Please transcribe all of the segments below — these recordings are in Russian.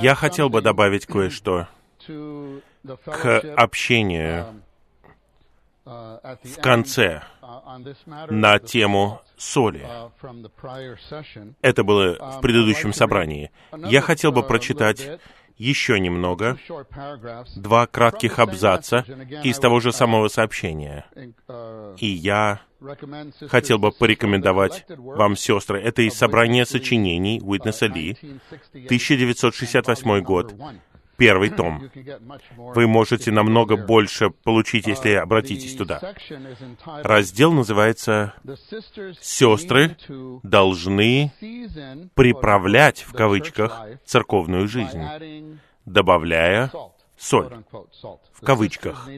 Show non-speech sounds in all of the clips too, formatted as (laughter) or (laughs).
Я хотел бы добавить кое-что к общению в конце на тему соли. Это было в предыдущем собрании. Я хотел бы прочитать еще немного, два кратких абзаца из того же самого сообщения. И я хотел бы порекомендовать вам, сестры, это из собрания сочинений Уитнеса Ли, 1968 год, первый том. Вы можете намного больше получить, если обратитесь туда. Раздел называется «Сестры должны приправлять, в кавычках, церковную жизнь, добавляя соль, в кавычках.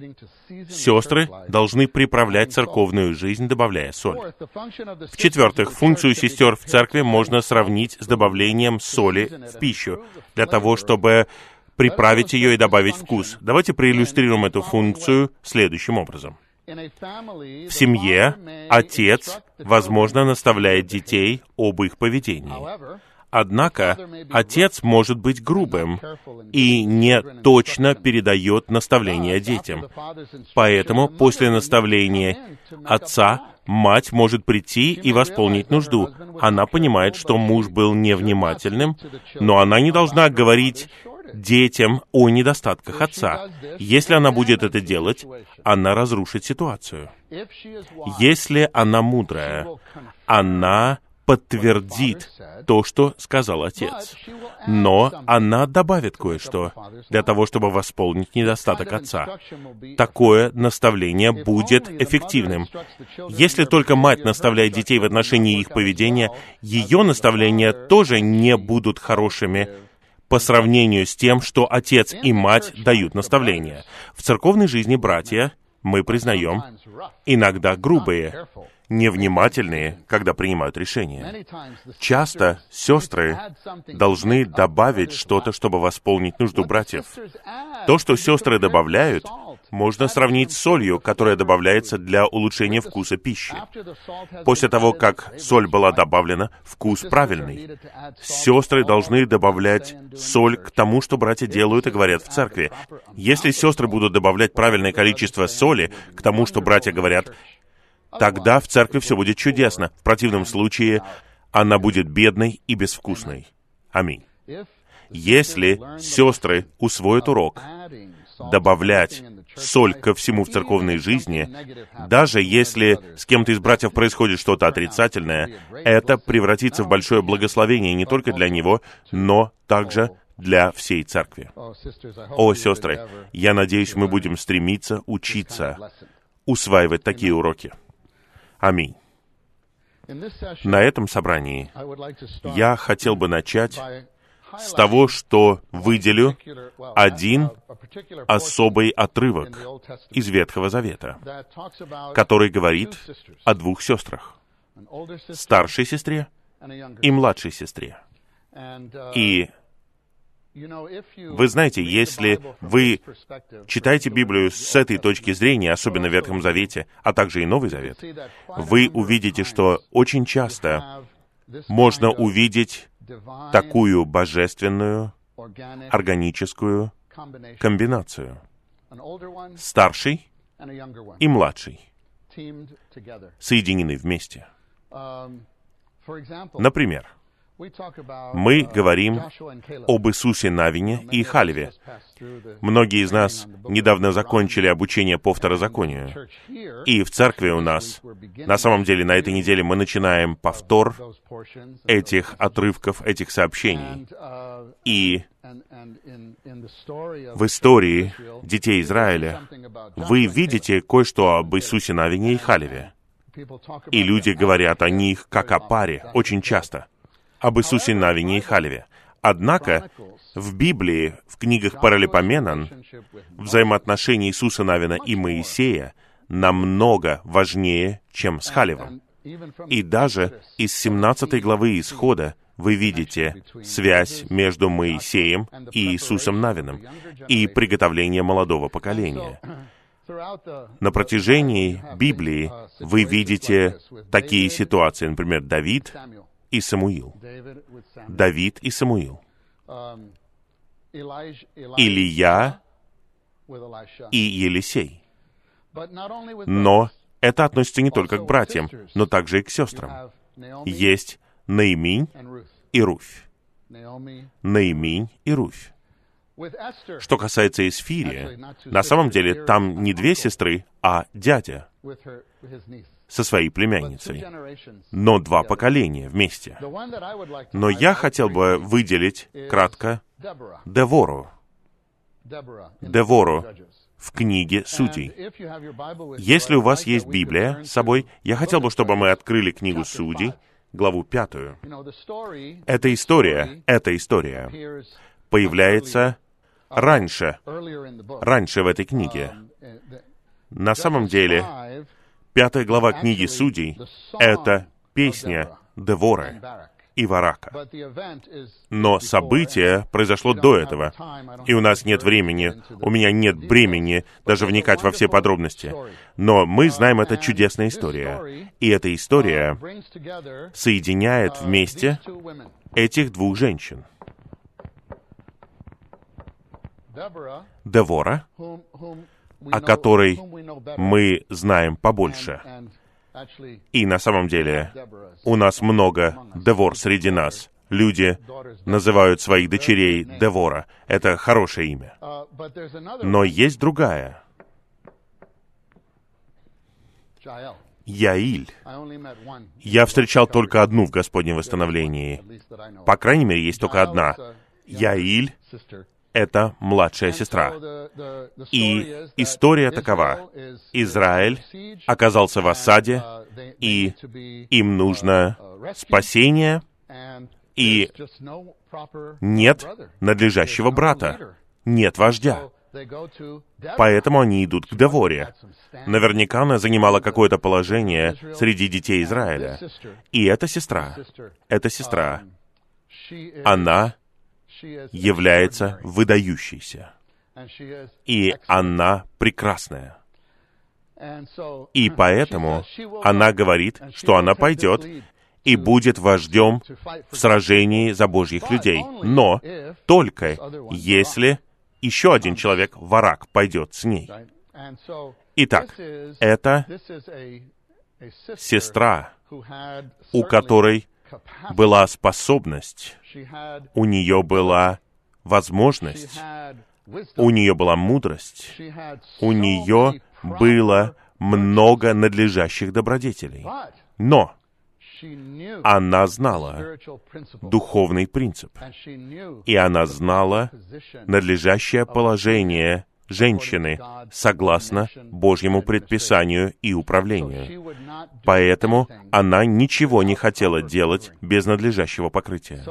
Сестры должны приправлять церковную жизнь, добавляя соль. В-четвертых, функцию сестер в церкви можно сравнить с добавлением соли в пищу, для того, чтобы приправить ее и добавить вкус. Давайте проиллюстрируем эту функцию следующим образом. В семье отец, возможно, наставляет детей об их поведении. Однако отец может быть грубым и не точно передает наставления детям. Поэтому после наставления отца мать может прийти и восполнить нужду. Она понимает, что муж был невнимательным, но она не должна говорить детям о недостатках отца. Если она будет это делать, она разрушит ситуацию. Если она мудрая, она подтвердит то, что сказал отец. Но она добавит кое-что для того, чтобы восполнить недостаток отца. Такое наставление будет эффективным. Если только мать наставляет детей в отношении их поведения, ее наставления тоже не будут хорошими по сравнению с тем, что отец и мать дают наставления. В церковной жизни братья, мы признаем, иногда грубые, невнимательные, когда принимают решения. Часто сестры должны добавить что-то, чтобы восполнить нужду братьев. То, что сестры добавляют, можно сравнить с солью, которая добавляется для улучшения вкуса пищи. После того, как соль была добавлена, вкус правильный. Сестры должны добавлять соль к тому, что братья делают и говорят в церкви. Если сестры будут добавлять правильное количество соли к тому, что братья говорят, тогда в церкви все будет чудесно. В противном случае она будет бедной и безвкусной. Аминь. Если сестры усвоят урок, добавлять соль ко всему в церковной жизни, даже если с кем-то из братьев происходит что-то отрицательное, это превратится в большое благословение не только для него, но также для всей церкви. О, сестры, я надеюсь, мы будем стремиться учиться усваивать такие уроки. Аминь. На этом собрании я хотел бы начать с того, что выделю один особый отрывок из Ветхого Завета, который говорит о двух сестрах, старшей сестре и младшей сестре. И вы знаете, если вы читаете Библию с этой точки зрения, особенно в Ветхом Завете, а также и Новый Завет, вы увидите, что очень часто можно увидеть такую божественную, органическую комбинацию. Старший и младший соединены вместе. Например, мы говорим об Иисусе Навине и Халеве. Многие из нас недавно закончили обучение по второзаконию. И в церкви у нас, на самом деле, на этой неделе мы начинаем повтор этих отрывков, этих сообщений. И в истории детей Израиля вы видите кое-что об Иисусе Навине и Халеве. И люди говорят о них как о паре очень часто — об Иисусе Навине и Халеве. Однако в Библии, в книгах Паралипоменон, взаимоотношения Иисуса Навина и Моисея намного важнее, чем с Халевом. И даже из 17 главы Исхода вы видите связь между Моисеем и Иисусом Навином и приготовление молодого поколения. На протяжении Библии вы видите такие ситуации, например, Давид и Самуил. Давид и Самуил. Илия и Елисей. Но это относится не только к братьям, но также и к сестрам. Есть Наиминь и Руфь. Наиминь и Руфь. Что касается Эсфирия, на самом деле там не две сестры, а дядя со своей племянницей, но два поколения вместе. Но я хотел бы выделить кратко Девору. Девору в книге Судей. Если у вас есть Библия с собой, я хотел бы, чтобы мы открыли книгу Судей, главу пятую. Эта история, эта история появляется раньше, раньше в этой книге. На самом деле, пятая глава книги Судей — это песня Деворы и Варака. Но событие произошло до этого, и у нас нет времени, у меня нет времени даже вникать во все подробности. Но мы знаем, это чудесная история. И эта история соединяет вместе этих двух женщин. Девора, о которой мы знаем побольше. И на самом деле у нас много Девор среди нас. Люди называют своих дочерей Девора. Это хорошее имя. Но есть другая. Яиль. Я встречал только одну в Господнем восстановлении. По крайней мере, есть только одна. Яиль это младшая сестра. И история такова. Израиль оказался в осаде, и им нужно спасение, и нет надлежащего брата, нет вождя. Поэтому они идут к Деворе. Наверняка она занимала какое-то положение среди детей Израиля. И эта сестра, эта сестра, она является выдающейся. И она прекрасная. И поэтому она говорит, что она пойдет и будет вождем в сражении за Божьих людей. Но только если еще один человек, варак, пойдет с ней. Итак, это сестра, у которой была способность, у нее была возможность, у нее была мудрость, у нее было много надлежащих добродетелей. Но она знала духовный принцип, и она знала надлежащее положение женщины согласно Божьему предписанию и управлению. Поэтому она ничего не хотела делать без надлежащего покрытия.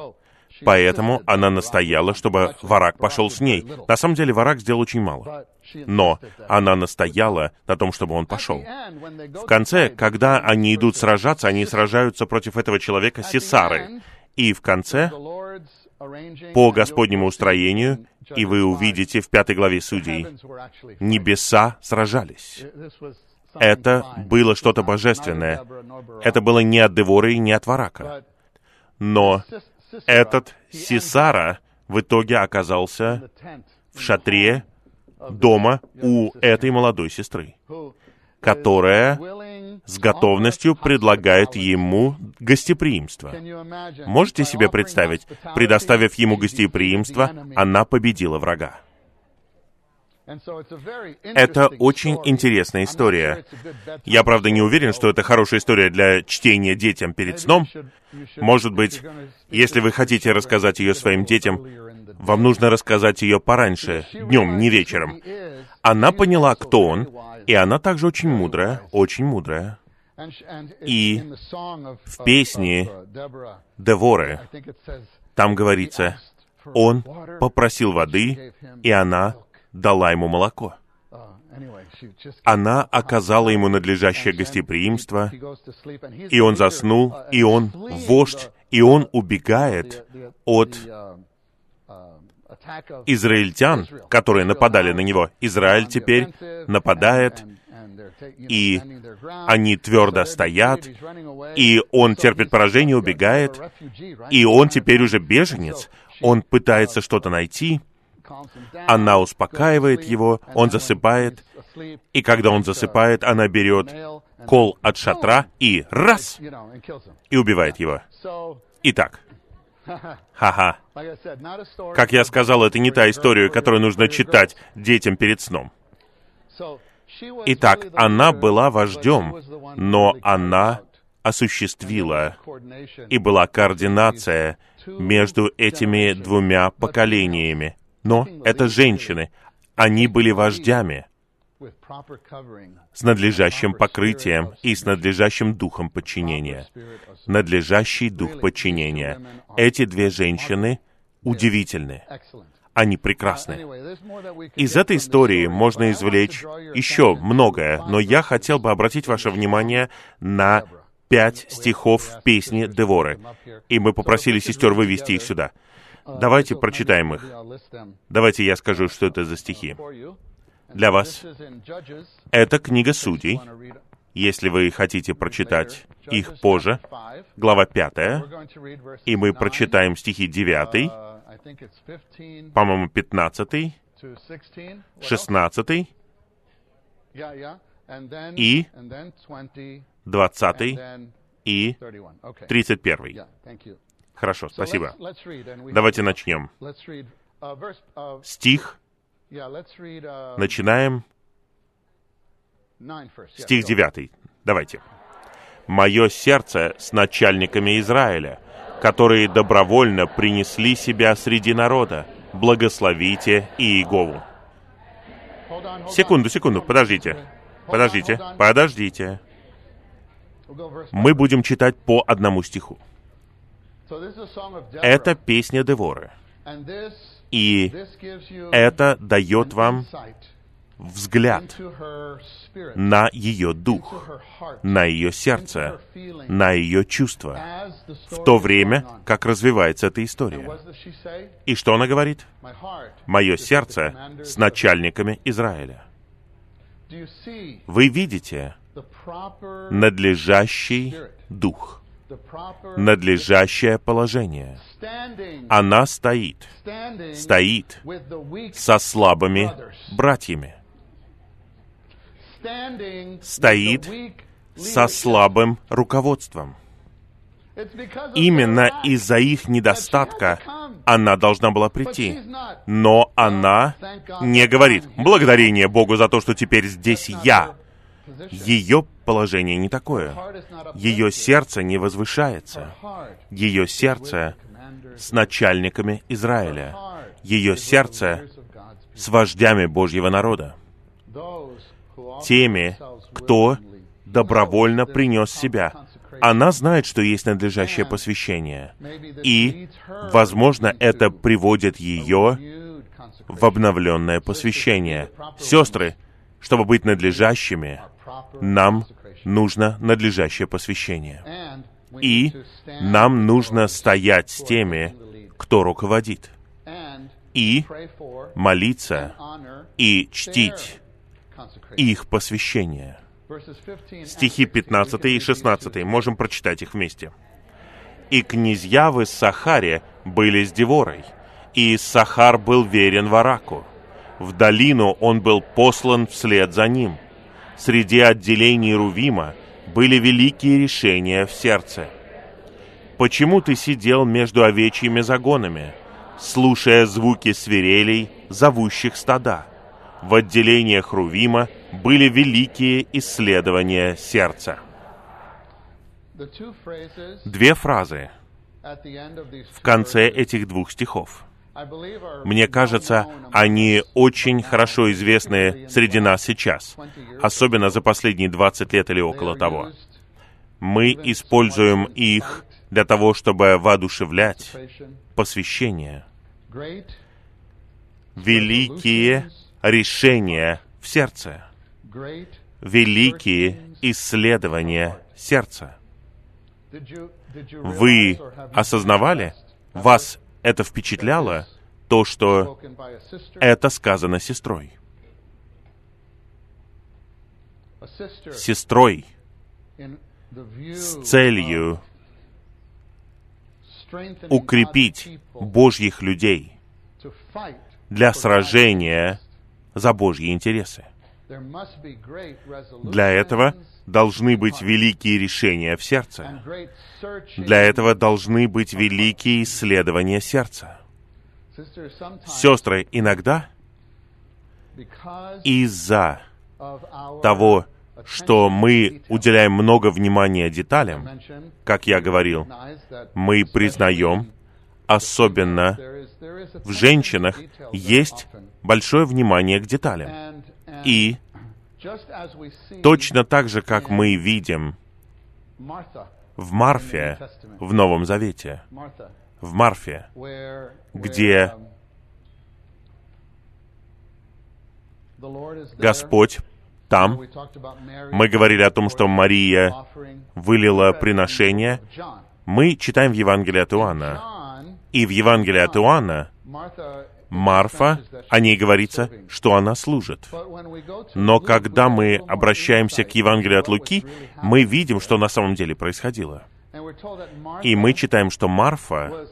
Поэтому она настояла, чтобы Варак пошел с ней. На самом деле Варак сделал очень мало. Но она настояла на том, чтобы он пошел. В конце, когда они идут сражаться, они сражаются против этого человека Сесары. И в конце по Господнему устроению, и вы увидите в пятой главе Судей, небеса сражались. Это было что-то божественное. Это было не от Деворы и не от Варака. Но этот Сесара в итоге оказался в шатре дома у этой молодой сестры, которая с готовностью предлагает ему гостеприимство. Можете себе представить, предоставив ему гостеприимство, она победила врага. Это очень интересная история. Я, правда, не уверен, что это хорошая история для чтения детям перед сном. Может быть, если вы хотите рассказать ее своим детям, вам нужно рассказать ее пораньше, днем, не вечером. Она поняла, кто он, и она также очень мудрая, очень мудрая. И в песне Деворы там говорится, он попросил воды, и она дала ему молоко. Она оказала ему надлежащее гостеприимство, и он заснул, и он вождь, и он убегает от израильтян, которые нападали на него. Израиль теперь нападает, и они твердо стоят, и он терпит поражение, убегает, и он теперь уже беженец. он пытается что-то найти, она успокаивает его, он засыпает, и когда он засыпает, она берет кол от шатра и раз, и убивает его. Итак, (laughs) ха-ха. Как я сказал, это не та история, которую нужно читать детям перед сном. Итак, она была вождем, но она осуществила, и была координация между этими двумя поколениями. Но это женщины, они были вождями с надлежащим покрытием и с надлежащим духом подчинения. Надлежащий дух подчинения. Эти две женщины удивительны. Они прекрасны. Из этой истории можно извлечь еще многое, но я хотел бы обратить ваше внимание на пять стихов песни Деворы. И мы попросили сестер вывести их сюда. Давайте прочитаем их. Давайте я скажу, что это за стихи. Для вас это книга Судей. Если вы хотите прочитать их позже, глава 5, и мы прочитаем стихи 9, по-моему, 15, 16 и 20 и 31. Хорошо, спасибо. Давайте начнем. Стих. Начинаем. Стих 9. Давайте. «Мое сердце с начальниками Израиля, которые добровольно принесли себя среди народа. Благословите Иегову». Секунду, секунду, подождите. Подождите, подождите. Мы будем читать по одному стиху. Это песня Деворы. И это дает вам взгляд на ее дух, на ее сердце, на ее чувства, в то время, как развивается эта история. И что она говорит? «Мое сердце с начальниками Израиля». Вы видите надлежащий дух, надлежащее положение. Она стоит, стоит со слабыми братьями, стоит со слабым руководством. Именно из-за их недостатка она должна была прийти. Но она не говорит «благодарение Богу за то, что теперь здесь я». Ее положение не такое. Ее сердце не возвышается. Ее сердце с начальниками Израиля. Ее сердце с вождями Божьего народа. Теми, кто добровольно принес себя. Она знает, что есть надлежащее посвящение. И, возможно, это приводит ее в обновленное посвящение. Сестры, чтобы быть надлежащими, нам нужно надлежащее посвящение. И нам нужно стоять с теми, кто руководит, и молиться, и чтить их посвящение. Стихи 15 и 16, можем прочитать их вместе. «И князья в Иссахаре были с Деворой, и Иссахар был верен Вараку. В долину он был послан вслед за ним — среди отделений Рувима были великие решения в сердце. Почему ты сидел между овечьими загонами, слушая звуки свирелей, зовущих стада? В отделениях Рувима были великие исследования сердца. Две фразы в конце этих двух стихов – мне кажется, они очень хорошо известны среди нас сейчас, особенно за последние 20 лет или около того. Мы используем их для того, чтобы воодушевлять посвящение, великие решения в сердце, великие исследования сердца. Вы осознавали? Вас это впечатляло, то, что это сказано сестрой. Сестрой с целью укрепить Божьих людей для сражения за Божьи интересы. Для этого должны быть великие решения в сердце. Для этого должны быть великие исследования сердца. Сестры, иногда из-за того, что мы уделяем много внимания деталям, как я говорил, мы признаем, особенно в женщинах, есть большое внимание к деталям. И точно так же, как мы видим в Марфе в Новом Завете, в Марфе, где Господь там мы говорили о том, что Мария вылила приношение. Мы читаем в Евангелии от Иоанна. И в Евангелии от Иоанна Марфа, о ней говорится, что она служит. Но когда мы обращаемся к Евангелию от Луки, мы видим, что на самом деле происходило. И мы читаем, что Марфа,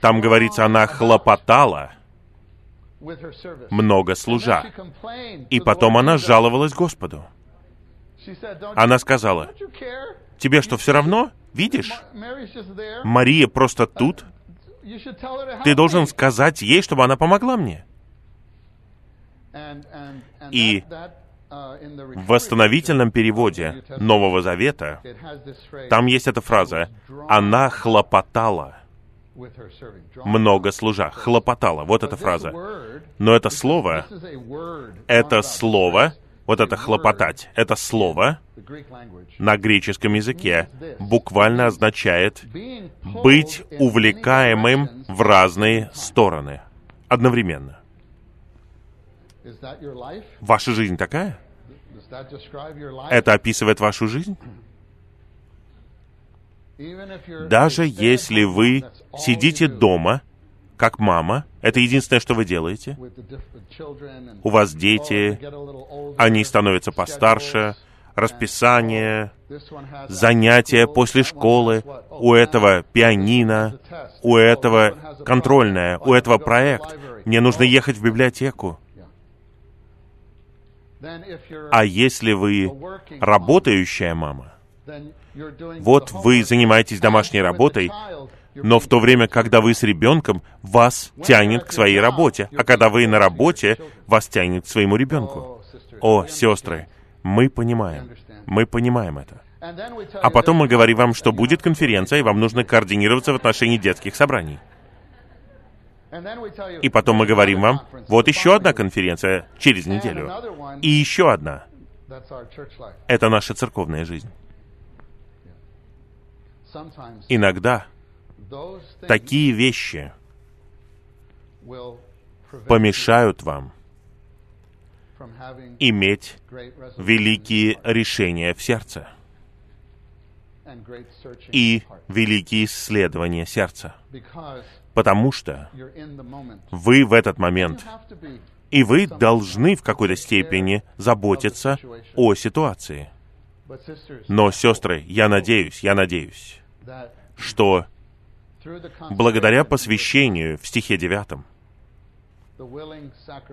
там говорится, она хлопотала, много служа. И потом она жаловалась Господу. Она сказала, «Тебе что, все равно? Видишь? Мария просто тут. Ты должен сказать ей, чтобы она помогла мне». И в восстановительном переводе Нового Завета там есть эта фраза. «Она хлопотала» много служа, хлопотала. Вот эта фраза. Но это слово, это слово, вот это хлопотать, это слово на греческом языке буквально означает быть увлекаемым в разные стороны одновременно. Ваша жизнь такая? Это описывает вашу жизнь? Даже если вы сидите дома, как мама, это единственное, что вы делаете. У вас дети, они становятся постарше, расписание, занятия после школы, у этого пианино, у этого контрольное, у этого проект. Мне нужно ехать в библиотеку. А если вы работающая мама, вот вы занимаетесь домашней работой, но в то время, когда вы с ребенком, вас тянет к своей работе, а когда вы на работе, вас тянет к своему ребенку. О, сестры, мы понимаем, мы понимаем это. А потом мы говорим вам, что будет конференция, и вам нужно координироваться в отношении детских собраний. И потом мы говорим вам, вот еще одна конференция через неделю. И еще одна. Это наша церковная жизнь. Иногда такие вещи помешают вам иметь великие решения в сердце и великие исследования сердца. Потому что вы в этот момент, и вы должны в какой-то степени заботиться о ситуации. Но, сестры, я надеюсь, я надеюсь, что благодаря посвящению в стихе 9,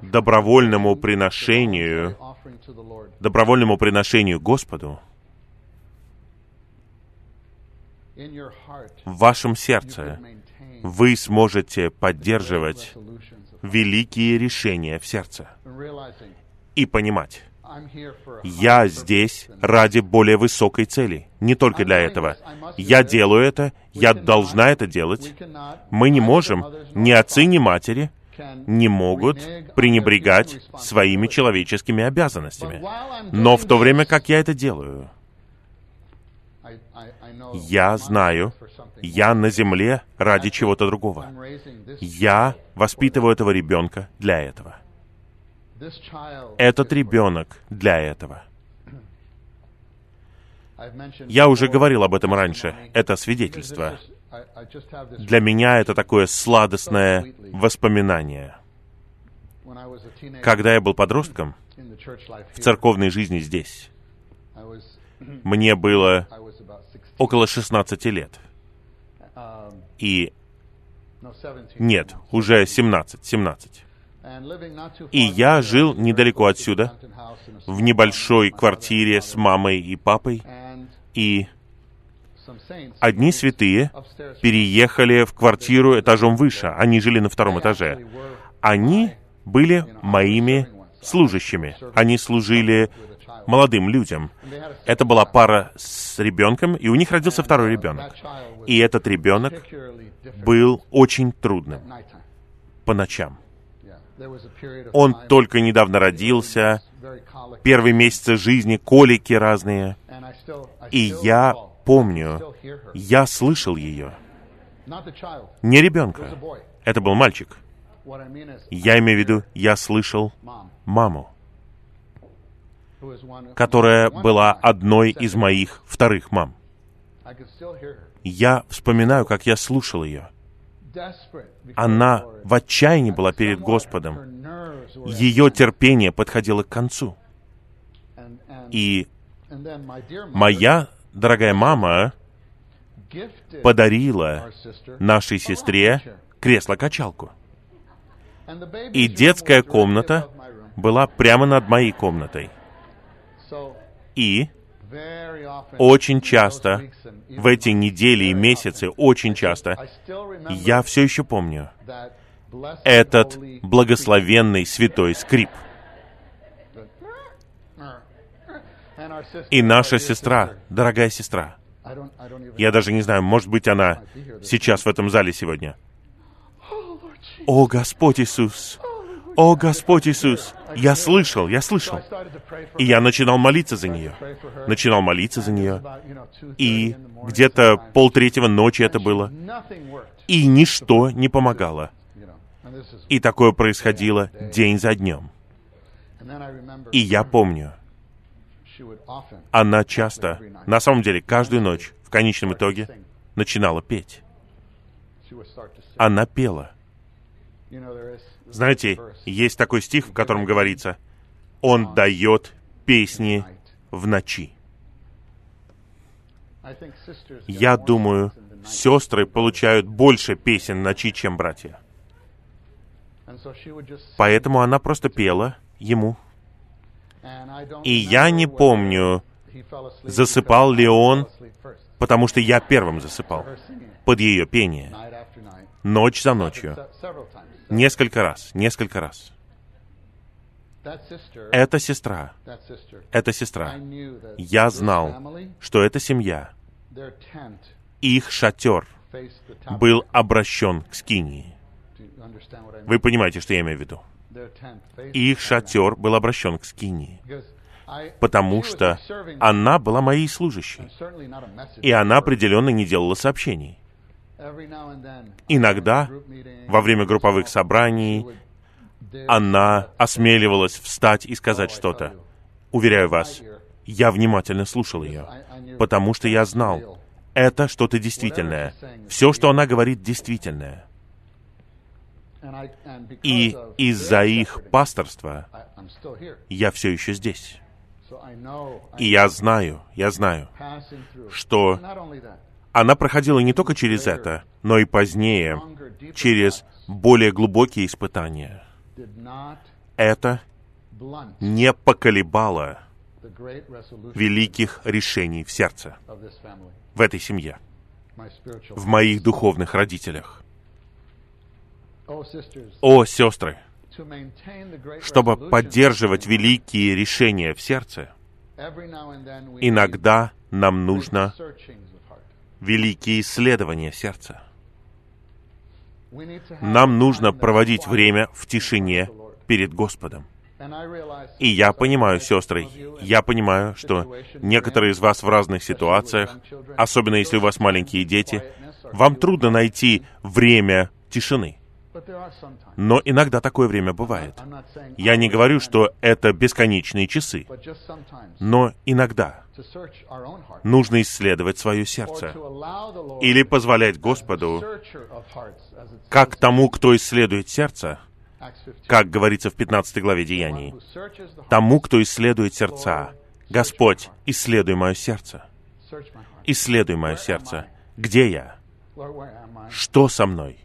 добровольному приношению, добровольному приношению Господу, в вашем сердце вы сможете поддерживать великие решения в сердце и понимать, я здесь ради более высокой цели, не только для этого. Я делаю это, я должна это делать. Мы не можем, ни отцы, ни матери, не могут пренебрегать своими человеческими обязанностями. Но в то время, как я это делаю, я знаю, я на земле ради чего-то другого. Я воспитываю этого ребенка для этого. Этот ребенок для этого. Я уже говорил об этом раньше. Это свидетельство. Для меня это такое сладостное воспоминание. Когда я был подростком, в церковной жизни здесь, (clears throat) мне было около 16 лет. И нет, уже 17, 17. И я жил недалеко отсюда, в небольшой квартире с мамой и папой, и одни святые переехали в квартиру этажом выше. Они жили на втором этаже. Они были моими служащими. Они служили молодым людям. Это была пара с ребенком, и у них родился второй ребенок. И этот ребенок был очень трудным по ночам. Он только недавно родился, первые месяцы жизни, колики разные. И я помню, я слышал ее. Не ребенка. Это был мальчик. Я имею в виду, я слышал маму, которая была одной из моих вторых мам. Я вспоминаю, как я слушал ее. Она в отчаянии была перед Господом. Ее терпение подходило к концу. И моя дорогая мама подарила нашей сестре кресло-качалку. И детская комната была прямо над моей комнатой. И очень часто, в эти недели и месяцы, очень часто, я все еще помню этот благословенный святой скрип. И наша сестра, дорогая сестра, я даже не знаю, может быть, она сейчас в этом зале сегодня. О, Господь Иисус! О, Господь Иисус! Я слышал, я слышал. И я начинал молиться за нее. Начинал молиться за нее. И где-то полтретьего ночи это было. И ничто не помогало. И такое происходило день за днем. И я помню, она часто, на самом деле, каждую ночь, в конечном итоге, начинала петь. Она пела. Знаете, есть такой стих, в котором говорится, «Он дает песни в ночи». Я думаю, сестры получают больше песен ночи, чем братья. Поэтому она просто пела ему. И я не помню, засыпал ли он, потому что я первым засыпал под ее пение. Ночь за ночью. Несколько раз, несколько раз. Эта сестра, эта сестра, я знал, что эта семья, их шатер был обращен к Скинии. Вы понимаете, что я имею в виду? Их шатер был обращен к Скинии, потому что она была моей служащей, и она определенно не делала сообщений. Иногда во время групповых собраний она осмеливалась встать и сказать что-то. Уверяю вас, я внимательно слушал ее, потому что я знал, это что-то действительное. Все, что она говорит, действительное. И из-за их пасторства я все еще здесь. И я знаю, я знаю, что она проходила не только через это, но и позднее, через более глубокие испытания. Это не поколебало великих решений в сердце, в этой семье, в моих духовных родителях. О, сестры, чтобы поддерживать великие решения в сердце, иногда нам нужно великие исследования сердца. Нам нужно проводить время в тишине перед Господом. И я понимаю, сестры, я понимаю, что некоторые из вас в разных ситуациях, особенно если у вас маленькие дети, вам трудно найти время тишины. Но иногда такое время бывает. Я не говорю, что это бесконечные часы, но иногда нужно исследовать свое сердце. Или позволять Господу, как тому, кто исследует сердце, как говорится в 15 главе Деяний, тому, кто исследует сердца, Господь, исследуй мое сердце. исследуй мое сердце. Где я? Что со мной?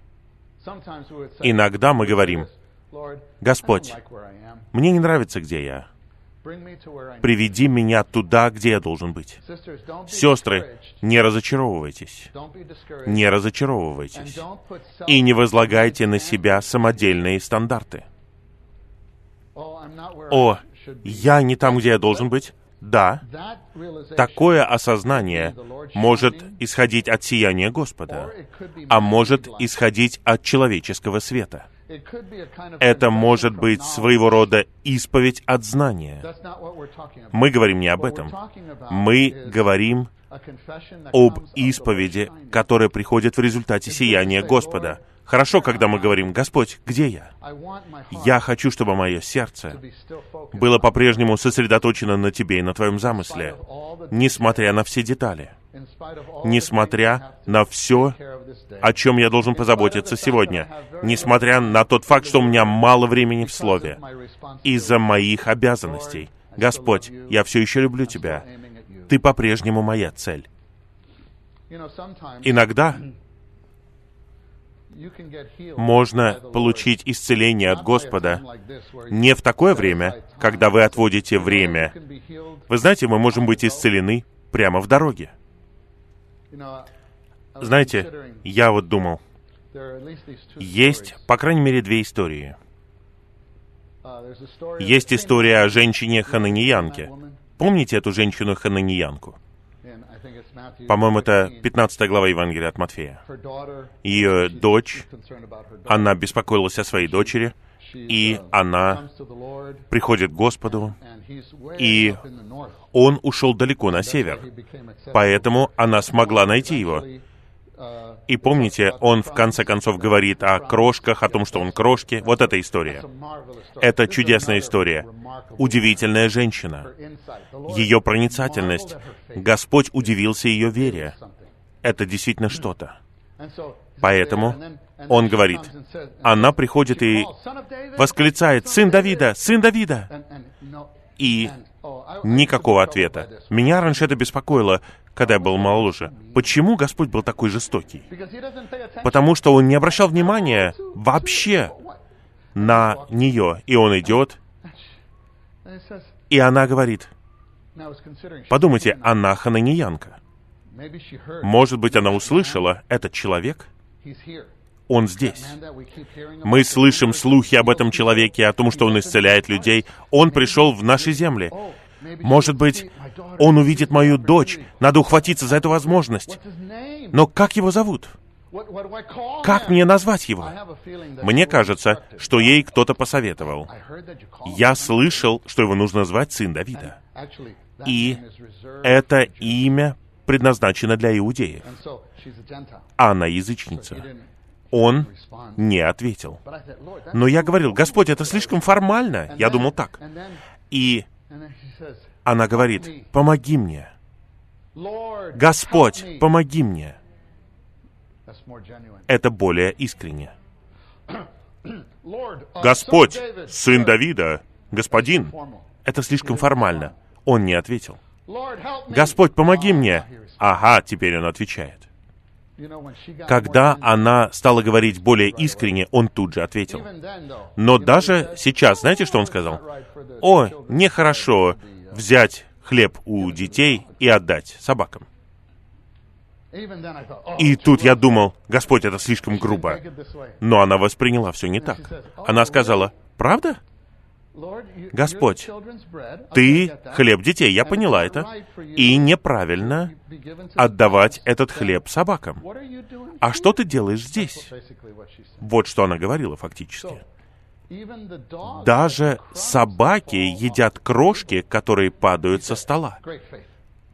Иногда мы говорим, Господь, мне не нравится, где я. Приведи меня туда, где я должен быть. Сестры, не разочаровывайтесь. Не разочаровывайтесь. И не возлагайте на себя самодельные стандарты. О, я не там, где я должен быть. Да, такое осознание может исходить от сияния Господа, а может исходить от человеческого света. Это может быть своего рода исповедь от знания. Мы говорим не об этом. Мы говорим об исповеди, которая приходит в результате сияния Господа. Хорошо, когда мы говорим, «Господь, где я?» Я хочу, чтобы мое сердце было по-прежнему сосредоточено на Тебе и на Твоем замысле, несмотря на все детали, несмотря на все, о чем я должен позаботиться сегодня, несмотря на тот факт, что у меня мало времени в Слове, из-за моих обязанностей. Господь, я все еще люблю Тебя. Ты по-прежнему моя цель. Иногда (clears throat) можно получить исцеление от Господа не в такое время, когда вы отводите время. Вы знаете, мы можем быть исцелены прямо в дороге. Знаете, я вот думал, есть, по крайней мере, две истории. Есть история о женщине Хананиянке. Помните эту женщину Хананиянку? По-моему, это 15 глава Евангелия от Матфея. Ее дочь, она беспокоилась о своей дочери, и она приходит к Господу, и он ушел далеко на север, поэтому она смогла найти его. И помните, он в конце концов говорит о крошках, о том, что он крошки. Вот эта история. Это чудесная история. Удивительная женщина. Ее проницательность. Господь удивился ее вере. Это действительно что-то. Поэтому он говорит, она приходит и восклицает, «Сын Давида! Сын Давида!» И никакого ответа. Меня раньше это беспокоило когда я был моложе. Почему Господь был такой жестокий? Потому что Он не обращал внимания вообще на нее. И Он идет, и она говорит, подумайте, она хананиянка. Может быть, она услышала, этот человек, он здесь. Мы слышим слухи об этом человеке, о том, что он исцеляет людей. Он пришел в наши земли. Может быть, он увидит мою дочь. Надо ухватиться за эту возможность. Но как его зовут? Как мне назвать его? Мне кажется, что ей кто-то посоветовал. Я слышал, что его нужно назвать сын Давида. И это имя предназначено для иудеев. А она язычница. Он не ответил. Но я говорил, Господь, это слишком формально. Я думал так. И она говорит, помоги мне. Господь, помоги мне. Это более искренне. Господь, сын Давида, господин. Это слишком формально. Он не ответил. Господь, помоги мне. Ага, теперь он отвечает. Когда она стала говорить более искренне, он тут же ответил. Но даже сейчас, знаете, что он сказал? О, нехорошо взять хлеб у детей и отдать собакам. И тут я думал, Господь, это слишком грубо. Но она восприняла все не так. Она сказала, правда? Господь, ты хлеб детей, я поняла это. И неправильно отдавать этот хлеб собакам. А что ты делаешь здесь? Вот что она говорила фактически. Даже собаки едят крошки, которые падают со стола.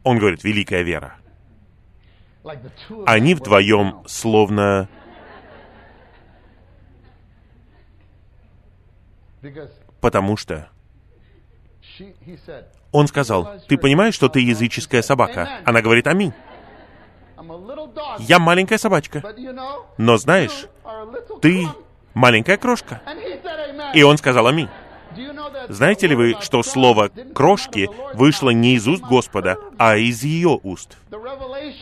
Он говорит, великая вера. Они вдвоем словно... Потому что он сказал, ты понимаешь, что ты языческая собака? Она говорит, аминь. Я маленькая собачка. Но знаешь, ты маленькая крошка. И он сказал аминь. Знаете ли вы, что слово «крошки» вышло не из уст Господа, а из ее уст?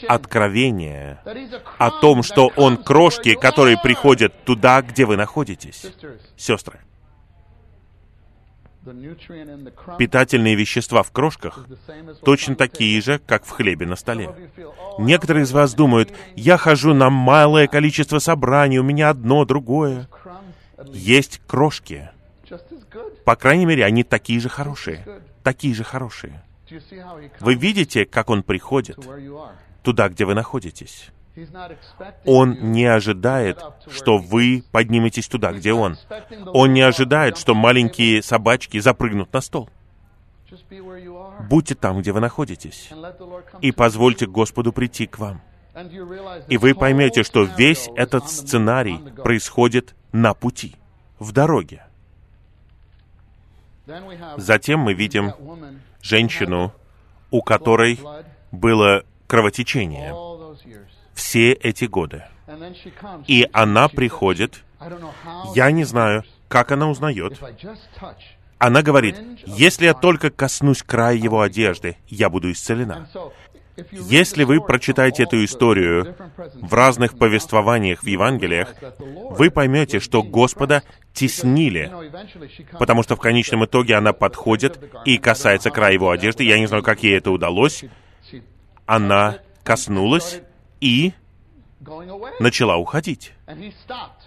Откровение о том, что Он крошки, которые приходят туда, где вы находитесь. Сестры, питательные вещества в крошках точно такие же, как в хлебе на столе. Некоторые из вас думают, я хожу на малое количество собраний, у меня одно, другое. Есть крошки. По крайней мере, они такие же хорошие. Такие же хорошие. Вы видите, как он приходит туда, где вы находитесь? Он не ожидает, что вы подниметесь туда, где Он. Он не ожидает, что маленькие собачки запрыгнут на стол. Будьте там, где вы находитесь, и позвольте Господу прийти к вам. И вы поймете, что весь этот сценарий происходит на пути, в дороге. Затем мы видим женщину, у которой было кровотечение все эти годы. И она приходит, я не знаю, как она узнает. Она говорит, если я только коснусь края его одежды, я буду исцелена. Если вы прочитаете эту историю в разных повествованиях в Евангелиях, вы поймете, что Господа теснили, потому что в конечном итоге она подходит и касается края его одежды. Я не знаю, как ей это удалось. Она коснулась, и начала уходить.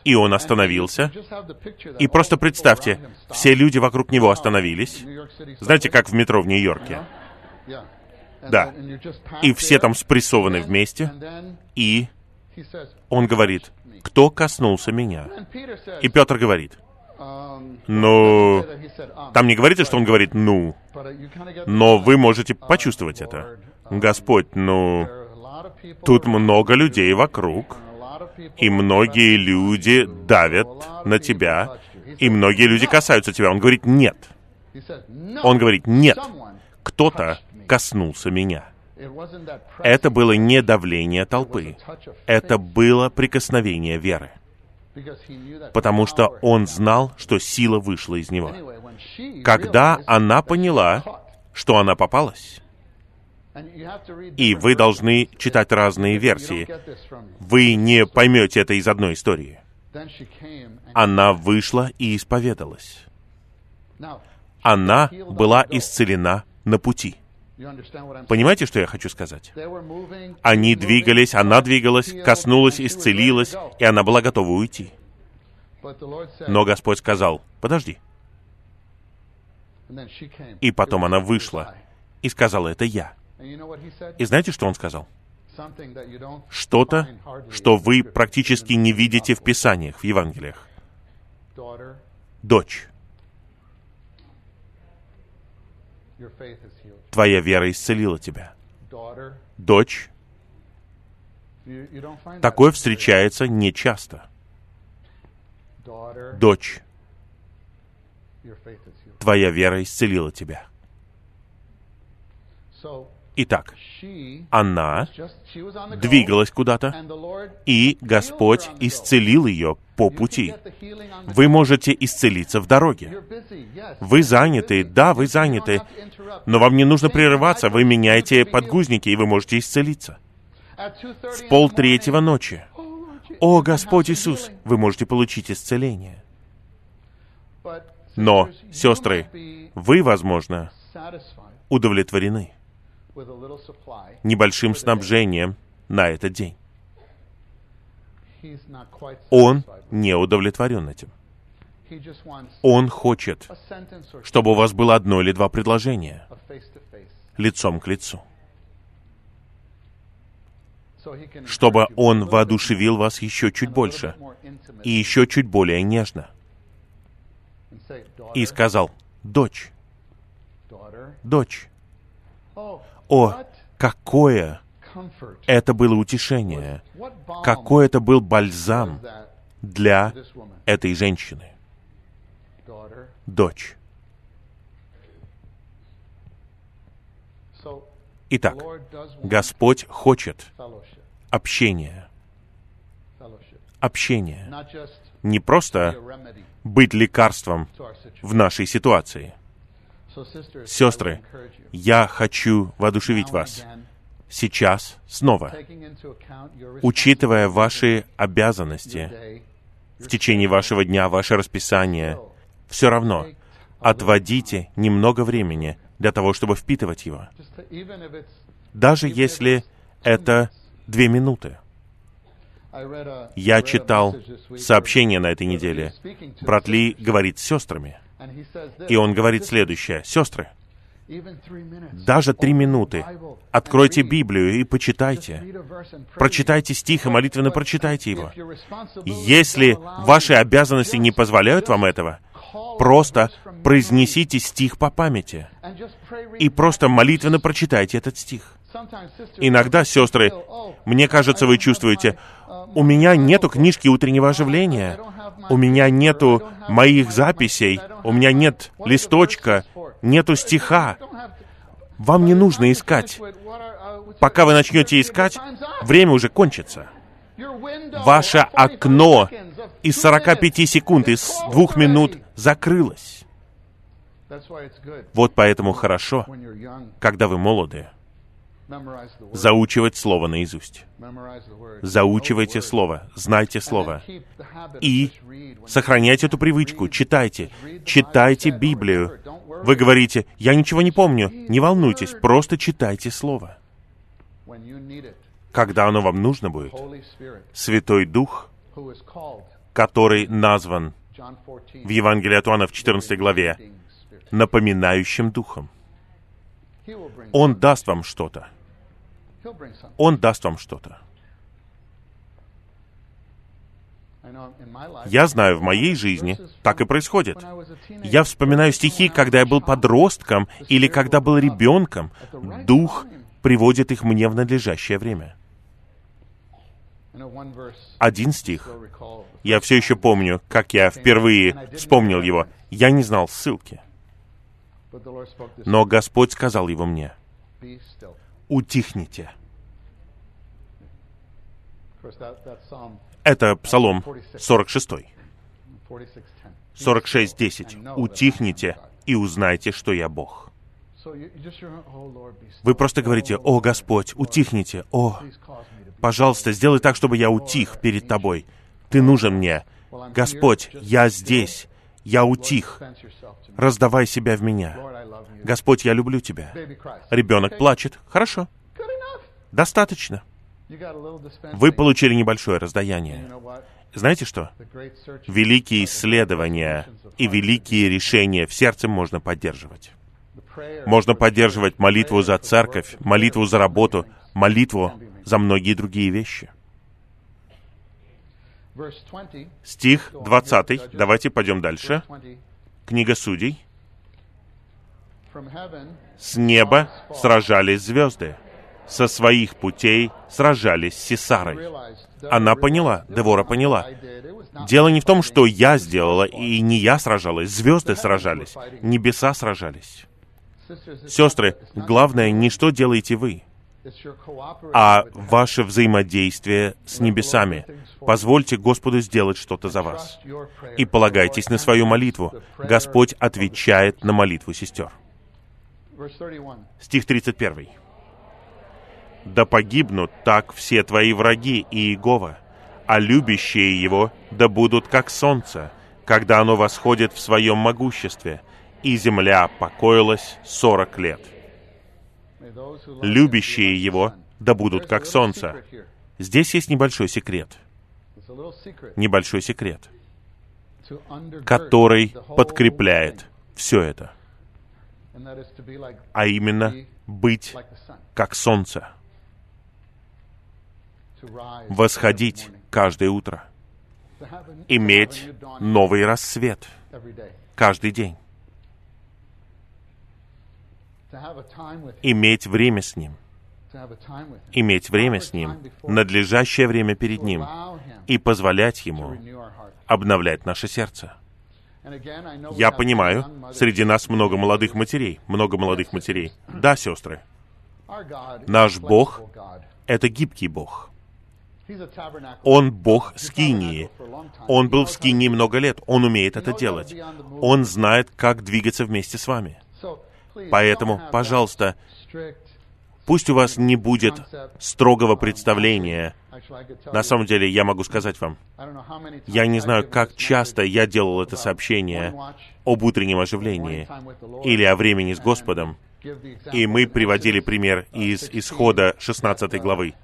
И он остановился. И просто представьте, все люди вокруг него остановились. Знаете, как в метро в Нью-Йорке? Да. И все там спрессованы вместе. И он говорит, кто коснулся меня? И Петр говорит, ну, там не говорится, что он говорит «ну», но вы можете почувствовать это. Господь, ну, Тут много людей вокруг, и многие люди давят на тебя, и многие люди касаются тебя. Он говорит «нет». Он говорит «нет». Кто-то коснулся меня. Это было не давление толпы. Это было прикосновение веры. Потому что он знал, что сила вышла из него. Когда она поняла, что она попалась, и вы должны читать разные версии. Вы не поймете это из одной истории. Она вышла и исповедалась. Она была исцелена на пути. Понимаете, что я хочу сказать? Они двигались, она двигалась, коснулась, исцелилась, и она была готова уйти. Но Господь сказал, подожди. И потом она вышла и сказала, это я. И знаете, что он сказал? Что-то, что вы практически не видите в Писаниях, в Евангелиях. Дочь, твоя вера исцелила тебя. Дочь, такое встречается нечасто. Дочь, твоя вера исцелила тебя. Итак, она двигалась куда-то, и Господь исцелил ее по пути. Вы можете исцелиться в дороге. Вы заняты, да, вы заняты, но вам не нужно прерываться, вы меняете подгузники, и вы можете исцелиться. В полтретьего ночи. О, Господь Иисус, вы можете получить исцеление. Но, сестры, вы, возможно, удовлетворены небольшим снабжением на этот день. Он не удовлетворен этим. Он хочет, чтобы у вас было одно или два предложения лицом к лицу. Чтобы он воодушевил вас еще чуть больше и еще чуть более нежно. И сказал, дочь, дочь, о, какое это было утешение, какой это был бальзам для этой женщины. Дочь. Итак, Господь хочет общения. Общения. Не просто быть лекарством в нашей ситуации — Сестры, я хочу воодушевить вас сейчас снова, учитывая ваши обязанности в течение вашего дня, ваше расписание, все равно отводите немного времени для того, чтобы впитывать его. Даже если это две минуты. Я читал сообщение на этой неделе. Брат Ли говорит с сестрами. И он говорит следующее. Сестры, даже три минуты. Откройте Библию и почитайте. Прочитайте стих и молитвенно прочитайте его. Если ваши обязанности не позволяют вам этого, просто произнесите стих по памяти и просто молитвенно прочитайте этот стих. Иногда, сестры, мне кажется, вы чувствуете, у меня нету книжки утреннего оживления, у меня нету моих записей, у меня нет листочка, нету стиха. Вам не нужно искать. Пока вы начнете искать, время уже кончится. Ваше окно из 45 секунд, из двух минут закрылось. Вот поэтому хорошо, когда вы молодые, заучивать Слово наизусть. Заучивайте Слово, знайте Слово. И сохраняйте эту привычку, читайте. Читайте Библию. Вы говорите, я ничего не помню. Не волнуйтесь, просто читайте Слово. Когда оно вам нужно будет, Святой Дух, который назван в Евангелии от Иоанна в 14 главе напоминающим Духом, Он даст вам что-то. Он даст вам что-то. Я знаю, в моей жизни так и происходит. Я вспоминаю стихи, когда я был подростком или когда был ребенком. Дух приводит их мне в надлежащее время. Один стих. Я все еще помню, как я впервые вспомнил его. Я не знал ссылки. Но Господь сказал его мне. Утихните. Это Псалом 46. 46.10. «Утихните и узнайте, что я Бог». Вы просто говорите, «О, Господь, утихните, о, пожалуйста, сделай так, чтобы я утих перед Тобой. Ты нужен мне. Господь, я здесь, я утих. Раздавай себя в меня. Господь, я люблю Тебя». Ребенок плачет. Хорошо. Достаточно. Вы получили небольшое раздаяние. Знаете что? Великие исследования и великие решения в сердце можно поддерживать. Можно поддерживать молитву за церковь, молитву за работу, молитву за многие другие вещи. Стих 20. Давайте пойдем дальше. Книга Судей. С неба сражались звезды со своих путей сражались с Сесарой. Она поняла, Девора поняла. Дело не в том, что я сделала, и не я сражалась, звезды сражались, небеса сражались. Сестры, главное не что делаете вы, а ваше взаимодействие с небесами. Позвольте Господу сделать что-то за вас. И полагайтесь на свою молитву. Господь отвечает на молитву сестер. Стих 31 да погибнут так все твои враги и Иегова, а любящие его да будут как солнце, когда оно восходит в своем могуществе, и земля покоилась сорок лет. Любящие его да будут как солнце. Здесь есть небольшой секрет. Небольшой секрет, который подкрепляет все это. А именно быть как солнце. Восходить каждое утро, иметь новый рассвет каждый день, иметь время с Ним, иметь время с Ним, надлежащее время перед Ним, и позволять Ему обновлять наше сердце. Я понимаю, среди нас много молодых матерей, много молодых матерей. Да, сестры, наш Бог — это гибкий Бог. Он Бог Скинии. Он был в Скинии много лет. Он умеет это делать. Он знает, как двигаться вместе с вами. Поэтому, пожалуйста, пусть у вас не будет строгого представления. На самом деле, я могу сказать вам, я не знаю, как часто я делал это сообщение об утреннем оживлении или о времени с Господом, и мы приводили пример из исхода 16 главы,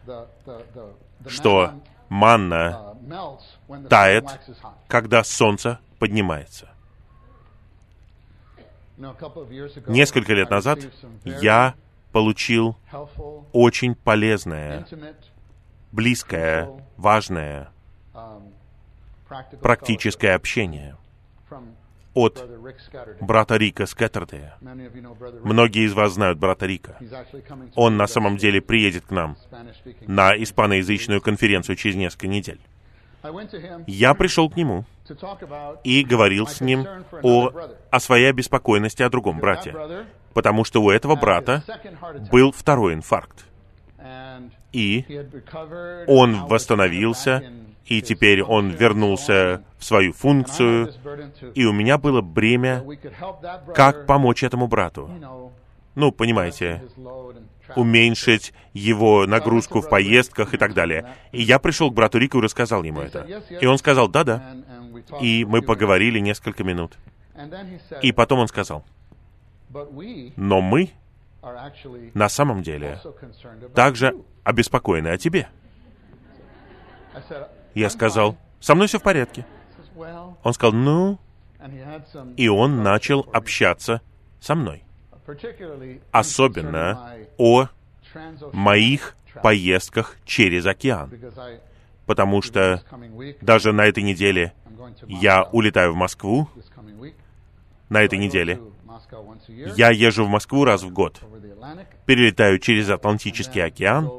что манна тает, когда солнце поднимается. Несколько лет назад я получил очень полезное, близкое, важное, практическое общение от брата Рика Скаттердея. Многие из вас знают брата Рика. Он на самом деле приедет к нам на испаноязычную конференцию через несколько недель. Я пришел к нему и говорил с ним о, о своей обеспокоенности о другом брате, потому что у этого брата был второй инфаркт. И он восстановился, и теперь он вернулся в свою функцию, и у меня было бремя, как помочь этому брату. Ну, понимаете, уменьшить его нагрузку в поездках и так далее. И я пришел к брату Рику и рассказал ему это. И он сказал, да-да. И мы поговорили несколько минут. И потом он сказал, но мы на самом деле также обеспокоены о тебе. Я сказал, со мной все в порядке. Он сказал, ну, и он начал общаться со мной. Особенно о моих поездках через океан. Потому что даже на этой неделе я улетаю в Москву. На этой неделе я езжу в Москву раз в год. Перелетаю через Атлантический океан,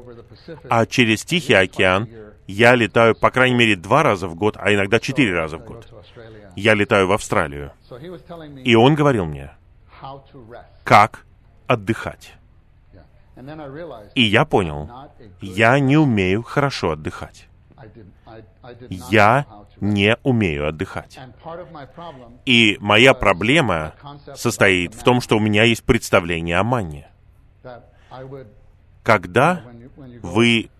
а через Тихий океан я летаю, по крайней мере, два раза в год, а иногда четыре раза в год. Я летаю в Австралию. И он говорил мне, как отдыхать. И я понял, я не умею хорошо отдыхать. Я не умею отдыхать. И моя проблема состоит в том, что у меня есть представление о манне. Когда вы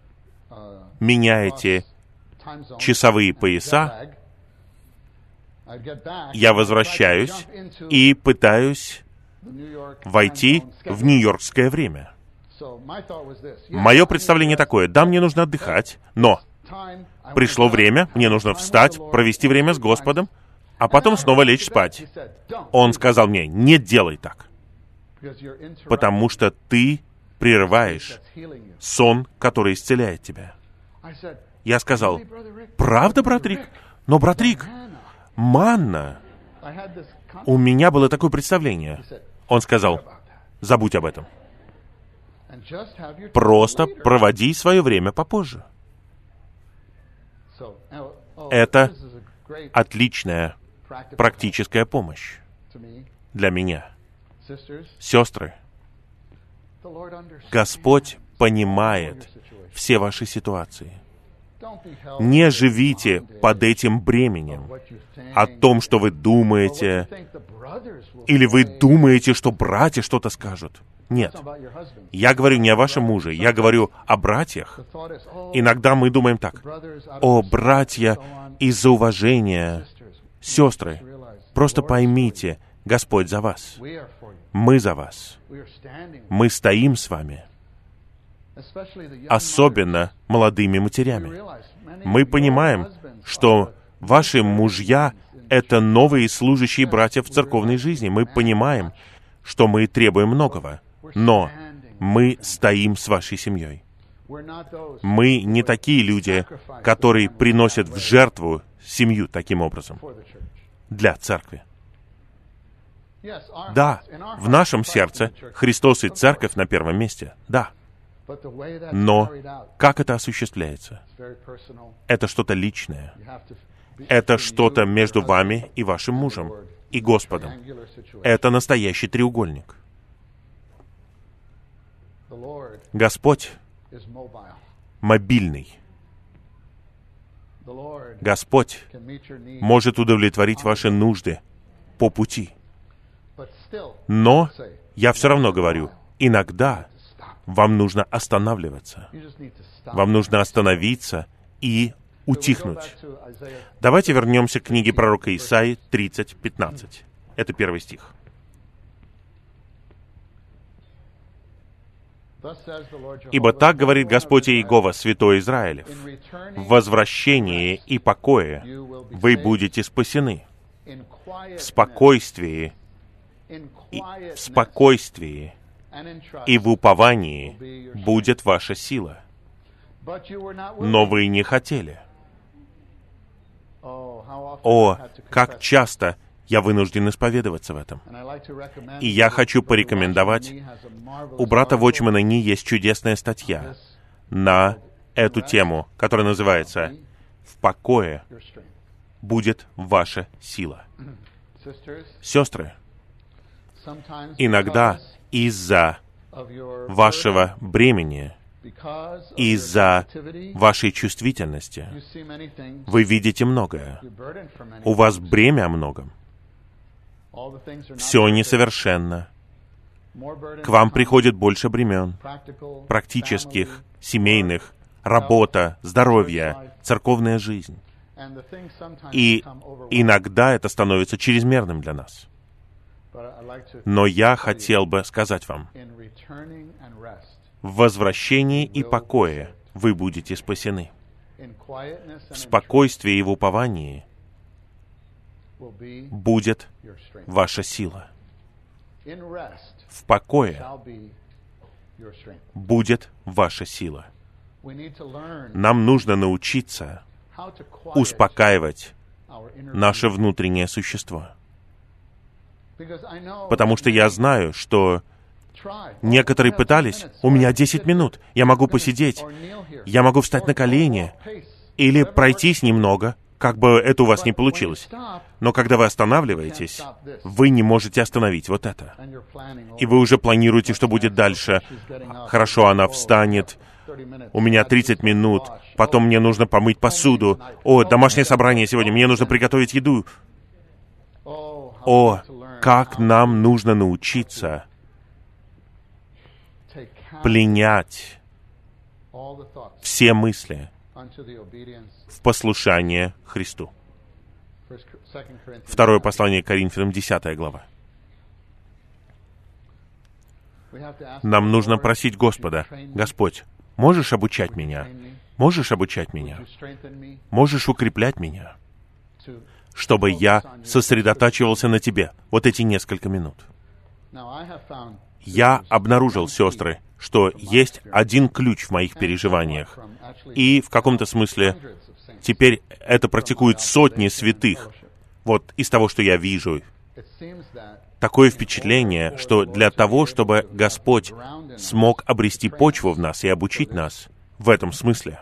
меняете часовые пояса, я возвращаюсь и пытаюсь войти в нью-йоркское время. Мое представление такое, да, мне нужно отдыхать, но пришло время, мне нужно встать, провести время с Господом, а потом снова лечь спать. Он сказал мне, не делай так, потому что ты прерываешь сон, который исцеляет тебя. Я сказал, правда, брат Рик? Но, брат Рик, манна. У меня было такое представление. Он сказал, забудь об этом. Просто проводи свое время попозже. Это отличная практическая помощь для меня. Сестры, Господь понимает все ваши ситуации. Не живите под этим бременем о том, что вы думаете, или вы думаете, что братья что-то скажут. Нет. Я говорю не о вашем муже, я говорю о братьях. Иногда мы думаем так. О, братья, из-за уважения. Сестры, просто поймите, Господь за вас. Мы за вас. Мы стоим с вами. Особенно молодыми матерями. Мы понимаем, что ваши мужья — это новые служащие братья в церковной жизни. Мы понимаем, что мы требуем многого но мы стоим с вашей семьей. Мы не такие люди, которые приносят в жертву семью таким образом для церкви. Да, в нашем сердце Христос и церковь на первом месте. Да. Но как это осуществляется? Это что-то личное. Это что-то между вами и вашим мужем, и Господом. Это настоящий треугольник. Господь мобильный. Господь может удовлетворить ваши нужды по пути. Но я все равно говорю, иногда вам нужно останавливаться. Вам нужно остановиться и утихнуть. Давайте вернемся к книге пророка Исаи 30.15. Это первый стих. «Ибо так говорит Господь Иегова, Святой Израилев, в возвращении и покое вы будете спасены, в спокойствии, в спокойствии и в уповании будет ваша сила. Но вы не хотели. О, как часто я вынужден исповедоваться в этом. И я хочу порекомендовать, у брата Вочмана Ни есть чудесная статья на эту тему, которая называется «В покое будет ваша сила». Сестры, иногда из-за вашего бремени, из-за вашей чувствительности, вы видите многое. У вас бремя о многом. Все несовершенно. К вам приходит больше бремен, практических, семейных, работа, здоровье, церковная жизнь. И иногда это становится чрезмерным для нас. Но я хотел бы сказать вам, в возвращении и покое вы будете спасены. В спокойствии и в уповании будет ваша сила. В покое будет ваша сила. Нам нужно научиться успокаивать наше внутреннее существо. Потому что я знаю, что некоторые пытались, у меня 10 минут, я могу посидеть, я могу встать на колени или пройтись немного, как бы это у вас не получилось. Но когда вы останавливаетесь, вы не можете остановить вот это. И вы уже планируете, что будет дальше. Хорошо, она встанет, у меня 30 минут, потом мне нужно помыть посуду. О, домашнее собрание сегодня, мне нужно приготовить еду. О, как нам нужно научиться пленять все мысли в послушание Христу. Второе послание Коринфянам, 10 глава. Нам нужно просить Господа, Господь, можешь обучать меня? Можешь обучать меня? Можешь укреплять меня? чтобы я сосредотачивался на тебе вот эти несколько минут. Я обнаружил, сестры, что есть один ключ в моих переживаниях. И в каком-то смысле теперь это практикуют сотни святых. Вот из того, что я вижу. Такое впечатление, что для того, чтобы Господь смог обрести почву в нас и обучить нас в этом смысле,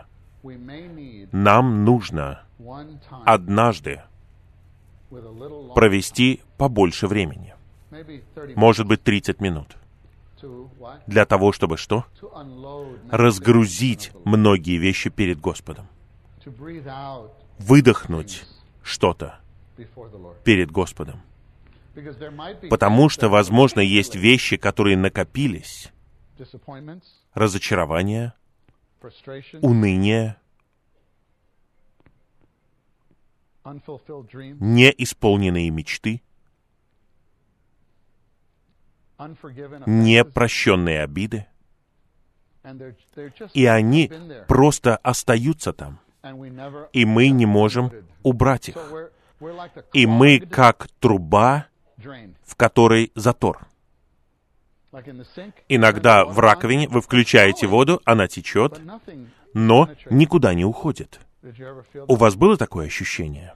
нам нужно однажды провести побольше времени. Может быть, 30 минут. Для того, чтобы что? Разгрузить многие вещи перед Господом. Выдохнуть что-то перед Господом. Потому что, возможно, есть вещи, которые накопились. Разочарование, уныние, неисполненные мечты, непрощенные обиды, и они просто остаются там, и мы не можем убрать их. И мы как труба, в которой затор. Иногда в раковине вы включаете воду, она течет, но никуда не уходит. У вас было такое ощущение?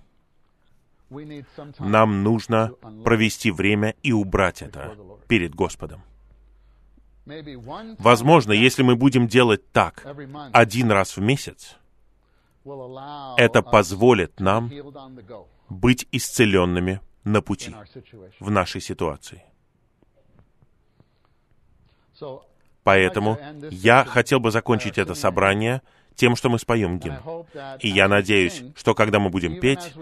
Нам нужно провести время и убрать это перед Господом. Возможно, если мы будем делать так один раз в месяц, это позволит нам быть исцеленными на пути в нашей ситуации. Поэтому я хотел бы закончить это собрание тем, что мы споем гимн. И я надеюсь, что когда мы будем петь,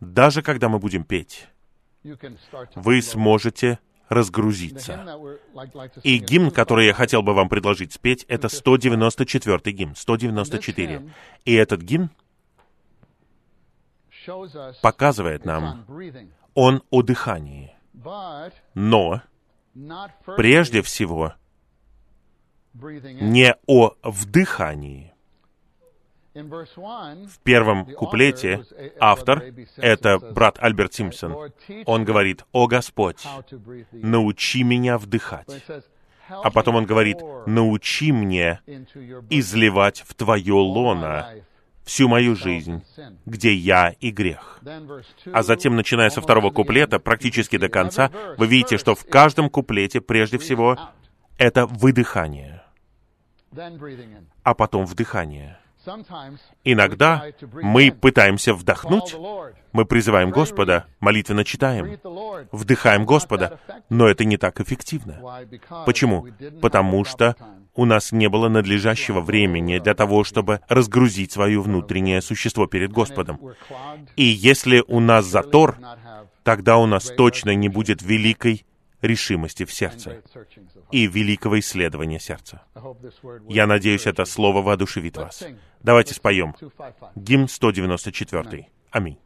даже когда мы будем петь, вы сможете разгрузиться. И гимн, который я хотел бы вам предложить спеть, это 194 гимн, 194. И этот гимн показывает нам, он о дыхании. Но прежде всего не о вдыхании. В первом куплете автор — это брат Альберт Симпсон. Он говорит, «О Господь, научи меня вдыхать». А потом он говорит, «Научи мне изливать в Твое лоно всю мою жизнь, где я и грех». А затем, начиная со второго куплета, практически до конца, вы видите, что в каждом куплете, прежде всего, это выдыхание, а потом вдыхание — Иногда мы пытаемся вдохнуть, мы призываем Господа, молитвенно читаем, вдыхаем Господа, но это не так эффективно. Почему? Потому что у нас не было надлежащего времени для того, чтобы разгрузить свое внутреннее существо перед Господом. И если у нас затор, тогда у нас точно не будет великой решимости в сердце и великого исследования сердца. Я надеюсь, это слово воодушевит вас. Давайте споем. Гимн 194. Аминь.